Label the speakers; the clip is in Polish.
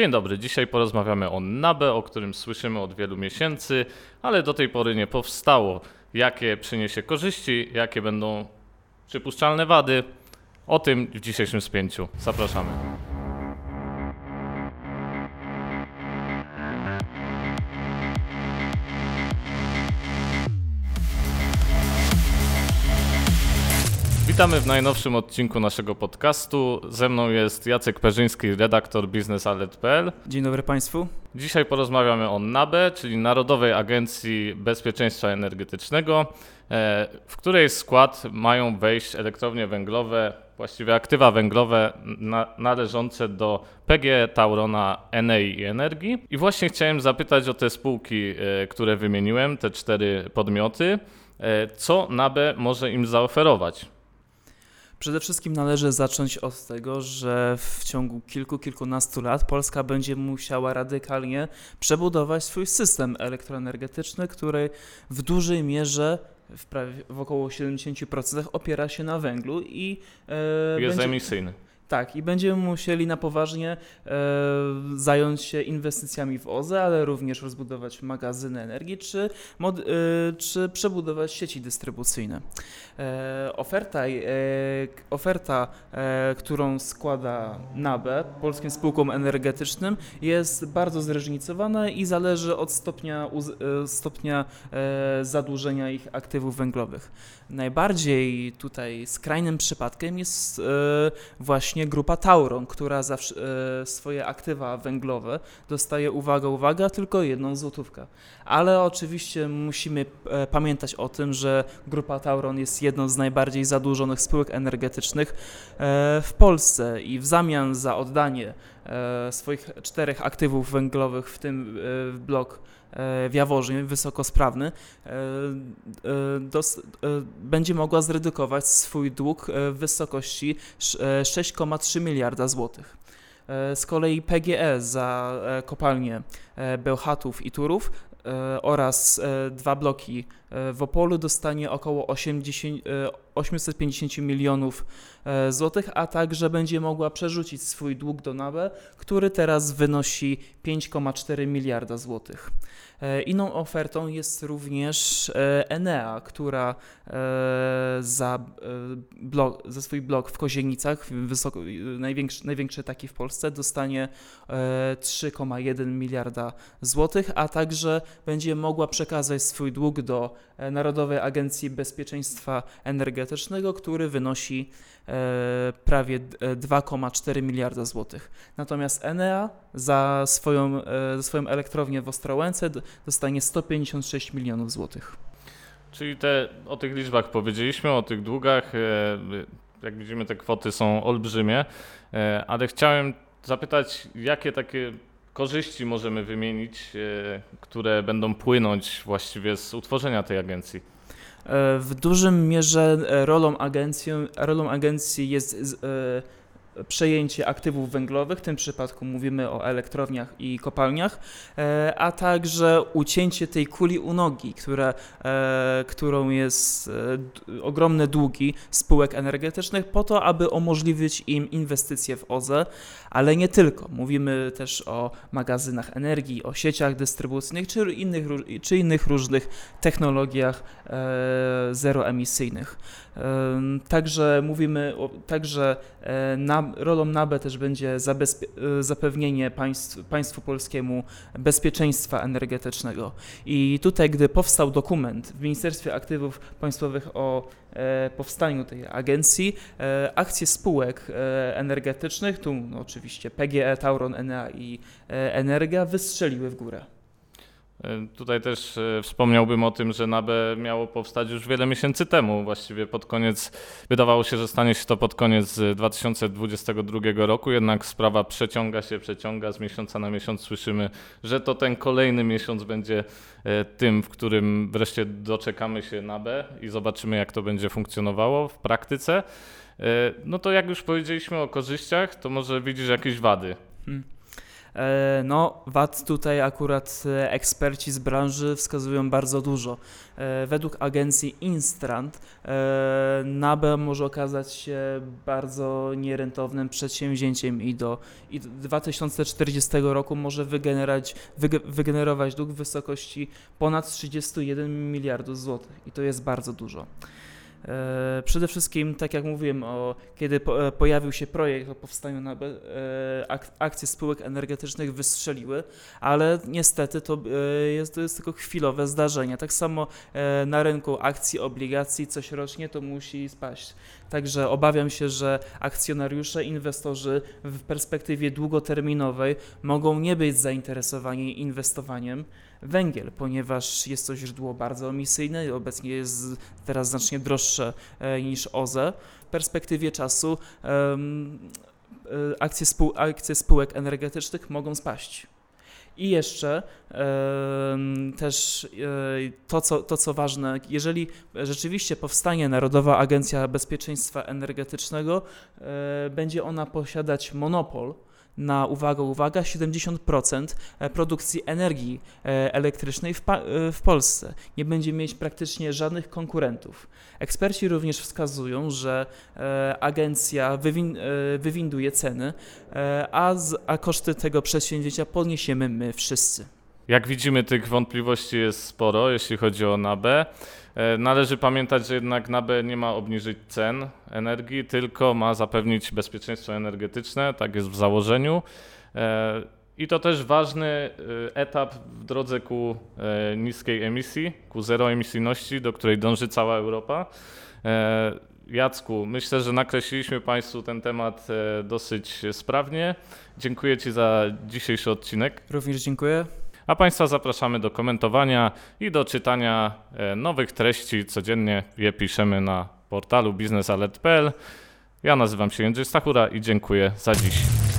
Speaker 1: Dzień dobry, dzisiaj porozmawiamy o NABE, o którym słyszymy od wielu miesięcy, ale do tej pory nie powstało. Jakie przyniesie korzyści, jakie będą przypuszczalne wady, o tym w dzisiejszym spięciu. Zapraszamy. Witamy w najnowszym odcinku naszego podcastu. Ze mną jest Jacek Perzyński, redaktor biznesalert.pl.
Speaker 2: Dzień dobry Państwu.
Speaker 1: Dzisiaj porozmawiamy o NABE, czyli Narodowej Agencji Bezpieczeństwa Energetycznego, e, w której skład mają wejść elektrownie węglowe, właściwie aktywa węglowe na, należące do PGE, Taurona, Enei i Energii. I właśnie chciałem zapytać o te spółki, e, które wymieniłem, te cztery podmioty. E, co NABE może im zaoferować?
Speaker 2: Przede wszystkim należy zacząć od tego, że w ciągu kilku, kilkunastu lat Polska będzie musiała radykalnie przebudować swój system elektroenergetyczny, który w dużej mierze w, prawie, w około 70% opiera się na węglu i
Speaker 1: e, jest będzie... emisyjny.
Speaker 2: Tak, i będziemy musieli na poważnie e, zająć się inwestycjami w OZE, ale również rozbudować magazyny energii, czy, mod, e, czy przebudować sieci dystrybucyjne. E, oferta, e, oferta e, którą składa NABE, polskim spółkom energetycznym, jest bardzo zróżnicowana i zależy od stopnia, e, stopnia zadłużenia ich aktywów węglowych. Najbardziej tutaj skrajnym przypadkiem jest właśnie właśnie grupa Tauron, która za e, swoje aktywa węglowe dostaje, uwaga, uwaga, tylko jedną złotówkę. Ale oczywiście musimy e, pamiętać o tym, że grupa Tauron jest jedną z najbardziej zadłużonych spółek energetycznych e, w Polsce i w zamian za oddanie swoich czterech aktywów węglowych, w tym blok w Jaworznie, wysokosprawny, dos, będzie mogła zredukować swój dług w wysokości 6,3 miliarda złotych. Z kolei PGE za kopalnię Bełchatów i Turów oraz dwa bloki w Opolu dostanie około 80, 850 milionów złotych, a także będzie mogła przerzucić swój dług do NABE, który teraz wynosi 5,4 miliarda złotych. E, inną ofertą jest również e, Enea, która e, za swój blok w Kozienicach, wysoko, największy, największy taki w Polsce, dostanie 3,1 miliarda złotych, a także będzie mogła przekazać swój dług do Narodowej Agencji Bezpieczeństwa Energetycznego, który wynosi prawie 2,4 miliarda złotych. Natomiast Enea za swoją, za swoją elektrownię w Ostrołęce dostanie 156 milionów złotych.
Speaker 1: Czyli te, o tych liczbach powiedzieliśmy, o tych długach. E, jak widzimy, te kwoty są olbrzymie, e, ale chciałem zapytać, jakie takie korzyści możemy wymienić, e, które będą płynąć właściwie z utworzenia tej agencji?
Speaker 2: W dużym mierze rolą agencji, rolą agencji jest przejęcie aktywów węglowych, w tym przypadku mówimy o elektrowniach i kopalniach, e, a także ucięcie tej kuli u nogi, e, którą jest e, ogromne długi spółek energetycznych po to, aby umożliwić im inwestycje w OZE, ale nie tylko. Mówimy też o magazynach energii, o sieciach dystrybucyjnych czy innych, czy innych różnych technologiach zeroemisyjnych. Także mówimy, także na, rolą NABE też będzie zapewnienie państw, państwu polskiemu bezpieczeństwa energetycznego. I tutaj, gdy powstał dokument w Ministerstwie Aktywów Państwowych o e, powstaniu tej agencji, e, akcje spółek e, energetycznych, tu oczywiście PGE, Tauron, Enea i Energia, wystrzeliły w górę.
Speaker 1: E, tutaj też e, wspomniałbym o tym, że NABE miało powstać już wiele miesięcy temu. Właściwie pod koniec, wydawało się, że stanie się to pod koniec 2022 roku, jednak sprawa przeciąga się, przeciąga. Z miesiąca na miesiąc słyszymy, że to ten kolejny miesiąc będzie e, tym, w którym wreszcie doczekamy się NABE i zobaczymy, jak to będzie funkcjonowało w praktyce. No to jak już powiedzieliśmy o korzyściach, to może widzisz jakieś wady. Hmm.
Speaker 2: E, No, VAT tutaj akurat e, eksperci z branży wskazują bardzo dużo. E, Według agencji Instrand NABE może okazać się bardzo nierentownym przedsięwzięciem i do, i do 2040 roku może wygenerować, wyge- wygenerować dług w wysokości ponad 31 miliardów złotych i to jest bardzo dużo. E, Przede wszystkim, tak jak mówiłem, o, kiedy po, e, pojawił się projekt o powstaniu NABE, e, ak, akcje spółek energetycznych wystrzeliły, ale niestety to jest, to jest tylko chwilowe zdarzenie. Tak samo na rynku akcji, obligacji coś rocznie to musi spaść. Także obawiam się, że akcjonariusze, inwestorzy w perspektywie długoterminowej mogą nie być zainteresowani inwestowaniem węgiel, ponieważ jest to źródło bardzo emisyjne i obecnie jest teraz znacznie droższe e, niż OZE. W perspektywie czasu e, akcje, spół, akcje spółek energetycznych mogą spaść. I jeszcze też e, to co, to, co ważne, jeżeli rzeczywiście powstanie Narodowa Agencja Bezpieczeństwa Energetycznego, będzie ona posiadać monopol na, uwaga, uwaga, 70% produkcji energii e, elektrycznej w, e, w Polsce. Nie będzie mieć praktycznie żadnych konkurentów. Eksperci również wskazują, że e, agencja wywin- e, wywinduje ceny, e, a, z, a koszty tego przedsięwzięcia podniesiemy my wszyscy.
Speaker 1: Jak widzimy, tych wątpliwości jest sporo, jeśli chodzi o NABE. Należy pamiętać, że jednak NABE nie ma obniżyć cen energii, tylko ma zapewnić bezpieczeństwo energetyczne, tak jest w założeniu. E, I to też ważny e, etap w drodze ku e, niskiej emisji, ku zeroemisyjności, do której dąży cała Europa. Jacku, myślę, że nakreśliliśmy Państwu ten temat dosyć sprawnie. Dziękuję Ci za dzisiejszy odcinek.
Speaker 2: Również dziękuję.
Speaker 1: A Państwa zapraszamy do komentowania i do czytania e, nowych treści. Codziennie je piszemy na portalu biznesalert.pl. Ja nazywam się Jędrzej Stachura i dziękuję za dziś.